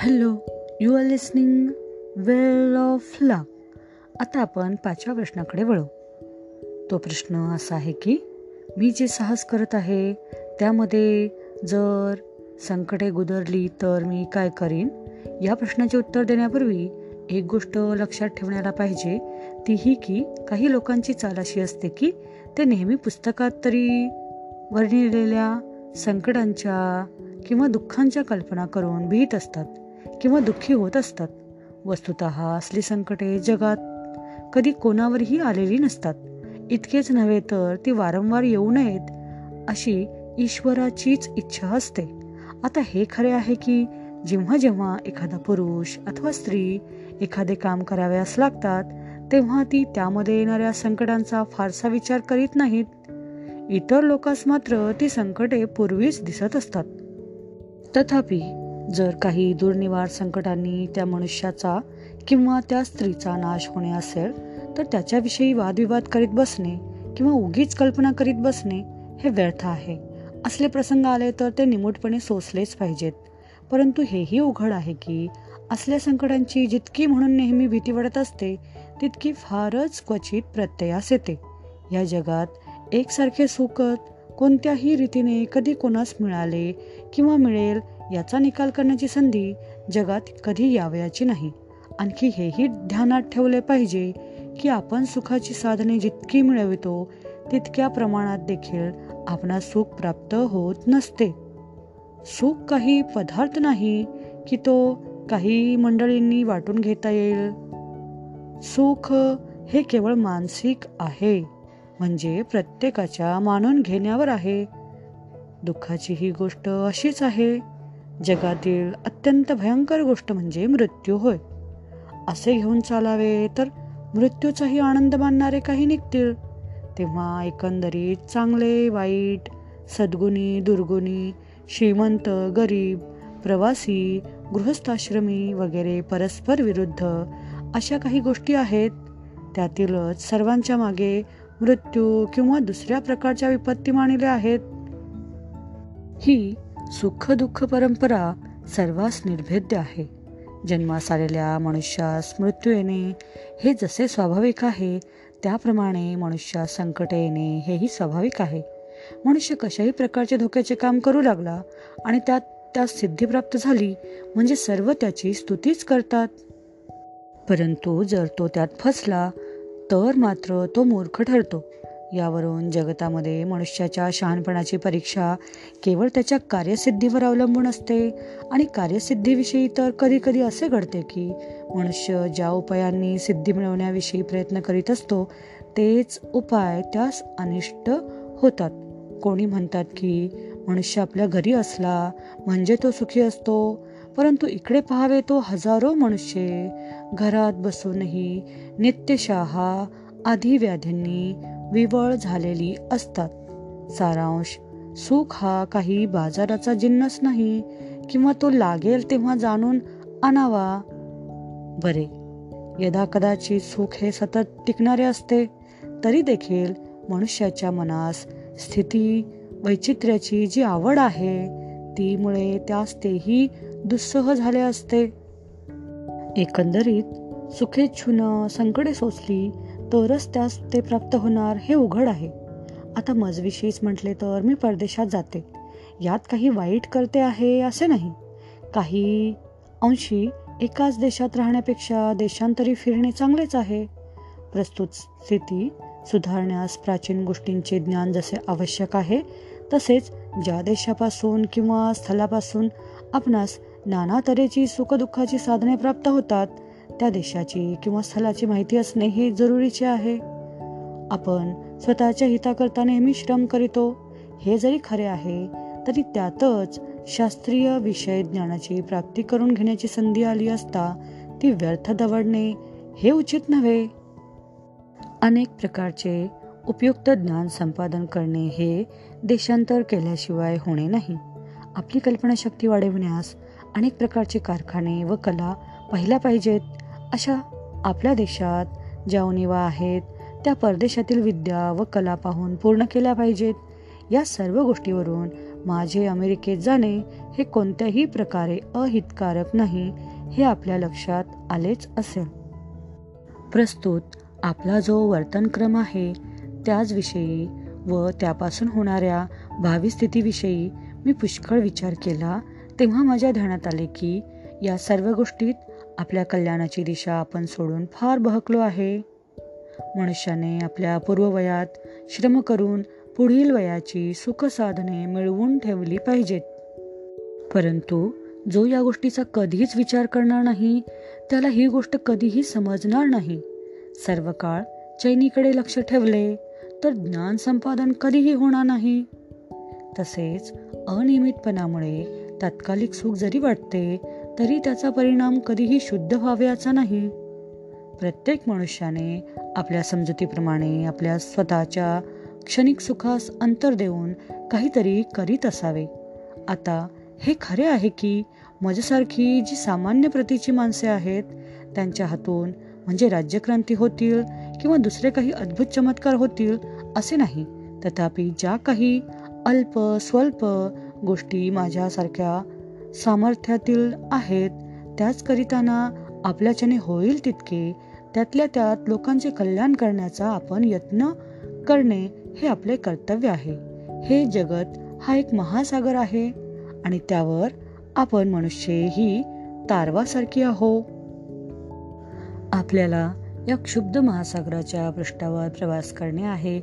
Hello you are listening well of luck आता आपण पाचव्या प्रश्नाकडे वळू. तो प्रश्न असा आहे की मी जे साहस करत आहे त्यामध्ये जर संकटे गुदरली तर मी काय करीन? या प्रश्नाचे उत्तर देण्यापूर्वी एक गोष्ट लक्षात ठेवण्याला पाहिजे ती ही की काही लोकांची चाल अशी असते की ते नेहमी पुस्तकात तरी वर्णिलेल्या संकटांच्या किंवा दुःखांच्या कल्पना करून भीत असतात. किंवा दुःखी होत असतात. वस्तुत असली संकटे जगात कधी कोणावरही आलेली नसतात. इतकेच नव्हे तर ती वारंवार येऊ नयेत अशी ईश्वराचीच इच्छा असते. आता हे खरे आहे की जेव्हा जेव्हा एखादा पुरुष अथवा स्त्री एखादे काम कराव्यास लागतात तेव्हा ती त्यामध्ये येणाऱ्या संकटांचा फारसा विचार करीत नाहीत. इतर लोकांस मात्र ती संकटे पूर्वीच दिसत असतात. तथापि जर काही दुर्निवार संकटांनी त्या मनुष्याचा किंवा त्या स्त्रीचा नाश होणे असेल तर त्याच्याविषयी वादविवाद करीत बसणे किंवा उगीच कल्पना करीत बसणे हे व्यर्थ आहे. असले प्रसंग आले तर ते निमूटपणे सोसलेच पाहिजेत. परंतु हेही उघड आहे की असल्या संकटांची जितकी म्हणून नेहमी भीती वाटत असते तितकी फारच क्वचित प्रत्ययास येते. या जगात एकसारखे सुखत कोणत्याही रीतीने कधी कोणास मिळाले किंवा मिळेल याचा निकाल करण्याची संधी जगात कधी यावयाची नाही. आणखी हेही ध्यानात ठेवले पाहिजे की आपण सुखाची साधने जितकी मिळवितो तितक्या प्रमाणात देखील आपणास सुख प्राप्त होत नसते. सुख काही पदार्थ नाही की तो काही मंडळींनी वाटून घेता येईल. सुख हे केवळ मानसिक आहे म्हणजे प्रत्येकाच्या मानून घेण्यावर आहे. दुःखाची ही गोष्ट अशीच आहे जगातील अत्यंत भयंकर गोष्ट म्हणजे मृत्यू होय. असे घेऊन चालावे तर मृत्यूचाही आनंद मानणारे काही निघतील. तेव्हा एकंदरीत चांगले वाईट सद्गुणी दुर्गुणी श्रीमंत गरीब प्रवासी गृहस्थाश्रमी वगैरे परस्पर विरुद्ध अशा काही गोष्टी आहेत. त्यातीलच सर्वांच्या मागे मृत्यू किंवा दुसऱ्या प्रकारच्या विपत्ती मानल्या आहेत. ही सुख दुःख परंपरा सर्वांस निर्भेद्य आहे. जन्मास आलेल्या मनुष्यास मृत्यू येणे हे जसे स्वाभाविक आहे त्याप्रमाणे मनुष्यास संकट येणे हेही स्वाभाविक आहे. मनुष्य कशाही प्रकारचे धोक्याचे काम करू लागला आणि त्यात त्यात सिद्धी प्राप्त झाली म्हणजे सर्व त्याची स्तुतीच करतात. परंतु जर तो त्यात फसला तर मात्र तो मूर्ख ठरतो. यावरून जगतामध्ये मनुष्याच्या शहाणपणाची परीक्षा केवळ त्याच्या कार्यसिद्धीवर अवलंबून असते आणि कार्यसिद्धीविषयी तर कधीकधी असे घडते की मनुष्य ज्या उपायांनी सिद्धी मिळवण्याविषयी प्रयत्न करीत असतो तेच उपाय त्यास अनिष्ट होतात. कोणी म्हणतात की मनुष्य आपल्या घरी असला म्हणजे तो सुखी असतो परंतु इकडे पहावे तो हजारो मनुष्य. घरात बसूनही नित्यशहा आधी व्याधींनी विवळ झालेली असतात. सारांश सुख हा काही बाजाराचा जिन्नस नाही किंवा तो लागेल तेव्हा जाणून आणावा. बरे यदा कदाचित सुख हे सतत टिकणारे असते तरी देखील मनुष्याच्या मनास स्थिती वैचित्र्याची जी आवड आहे तीमुळे त्यास तेही दुस्सह झाले असते. एकंदरीत सुखेच्छून संकटे सोसली तरच त्यास ते प्राप्त होणार हे उघड आहे. आता मजविषयीच म्हटले तर मी परदेशात जाते. यात काही वाईट करते आहे असे नाही. काही अंशी एकाच देशात राहण्यापेक्षा देशांतरी फिरणे चांगलेच आहे. प्रस्तुत स्थिती सुधारण्यास प्राचीन गोष्टींचे ज्ञान जसे आवश्यक आहे तसेच ज्या देशापासून किंवा स्थलापासून आपणास नाना तऱ्हेची सुखदुःखाची साधने प्राप्त होतात त्या देशाची किंवा स्थलाची माहिती असणे हे जरुरीचे आहे. आपण स्वतःच्या हिताकरता नेहमी श्रम करीतो हे जरी खरे आहे तरी त्यातच शास्त्रीय विषय ज्ञानाची प्राप्ती करून घेण्याची संधी आली असता ती व्यर्थ दवडणे हे उचित नव्हे. अनेक प्रकारचे उपयुक्त ज्ञान संपादन करणे हे देशांतर केल्याशिवाय होणे नाही. आपली कल्पनाशक्ती वाढविण्यास अनेक प्रकारचे कारखाने व कला पाहिल्या पाहिजेत. अशा आपल्या देशात ज्या उणीवा आहेत त्या परदेशातील विद्या व कला पाहून पूर्ण केल्या पाहिजेत. या सर्व गोष्टीवरून माझे अमेरिकेत जाणे हे कोणत्याही प्रकारे अहितकारक नाही हे आपल्या लक्षात आलेच असेल. प्रस्तुत आपला जो वर्तनक्रम आहे त्याचविषयी व त्यापासून होणाऱ्या भावी स्थितीविषयी मी पुष्कळ विचार केला तेव्हा माझ्या ध्यानात आले की या सर्व गोष्टीत आपल्या कल्याणाची दिशा आपण सोडून फार बहकलो आहे. मनुष्याने आपल्या पूर्ववयात श्रम करून पुढील वयाची सुखसाधने मिळवून ठेवली पाहिजेत. परंतु जो या गोष्टीचा कधीच विचार करणार नाही त्याला ही गोष्ट कधीही समजणार नाही. सर्व काळ चैनीकडे लक्ष ठेवले तर ज्ञान संपादन कधीही होणार नाही. तसेच अनियमितपणामुळे तात्कालिक सुख जरी वाटते तरी त्याचा परिणाम कधीही शुद्ध व्हाव्याचा नाही. प्रत्येक मनुष्याने आपल्या समजुतीप्रमाणे आपल्या स्वतःच्या क्षणिक सुखास अंतर देऊन काहीतरी करीत असावे. आता हे खरे आहे की माझ्यासारखी जी सामान्य प्रतीची माणसे आहेत त्यांच्या हातून म्हणजे राज्यक्रांती होतील किंवा दुसरे काही अद्भुत चमत्कार होतील असे नाही. तथापि ज्या काही अल्प स्वल्प गोष्टी माझ्यासारख्या सामर्थ्यातील आहेत. त्याच करिताना आपल्याच्याने होईल तितके. त्यातल्या त्यात लोकांचे कल्याण करण्याचा आपण यत्न करणे हे आपले कर्तव्य आहे. हे जगत हा एक महासागर आहे आणि त्यावर आपण मनुष्य ही तारवासारखी आहो. आपल्याला या क्षुब्ध महासागराच्या पृष्ठावर प्रवास करणे आहे.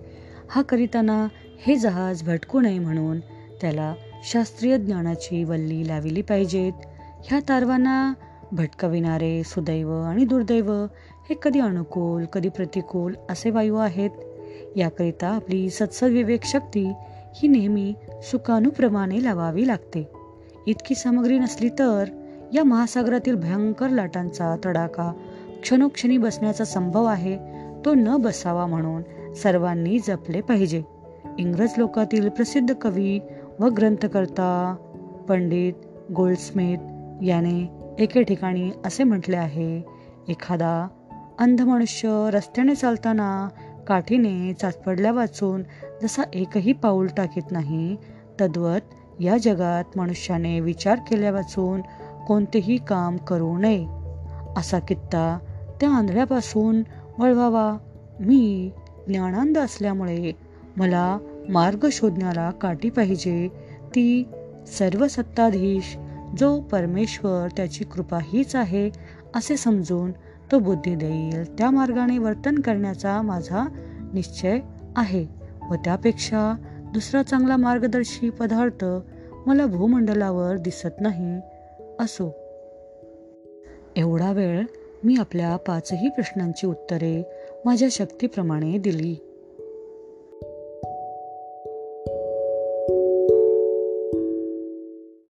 हा करिताना हे जहाज भटकू नये म्हणून त्याला शास्त्रीय ज्ञानाची वल्ली लाविली पाहिजेत. ह्या तारवांना भटकविणारे सुदैव आणि दुर्दैव हे कधी अनुकूल कधी प्रतिकूल असे वायू आहेत. याकरिता आपली सत्सविवेक शक्ती ही नेहमी सुखानुप्रमाणे लावावी लागते. इतकी सामग्री नसली तर या महासागरातील भयंकर लाटांचा तडाखा क्षणोक्षणी बसण्याचा संभव आहे. तो न बसावा म्हणून सर्वांनी जपले पाहिजे. इंग्रज लोकातील प्रसिद्ध कवी व ग्रंथकर्ता पंडित गोल्डस्मिथ याने एके ठिकाणी असे म्हटले आहे एखादा अंध मनुष्य रस्त्याने चालताना काठीने चाचपडल्या वाचून जसा एकही पाऊल टाकीत नाही तद्वत या जगात मनुष्याने विचार केल्या वाचून कोणतेही काम करू नये. असा कित्ता त्या आंधळ्यापासून वळवावा. मी ज्ञानांद असल्यामुळे मला मार्ग शोधण्याला काठी पाहिजे. ती सर्व सत्ताधीश जो परमेश्वर त्याची कृपा हीच आहे असे समजून तो बुद्धी देईल. त्या मार्गाने वर्तन करण्याचा माझा निश्चय आहे व त्यापेक्षा दुसरा चांगला मार्गदर्शी पदार्थ मला भूमंडलावर दिसत नाही असो. एवढा वेळ मी आपल्या पाचही प्रश्नांची उत्तरे माझ्या शक्तीप्रमाणे दिली.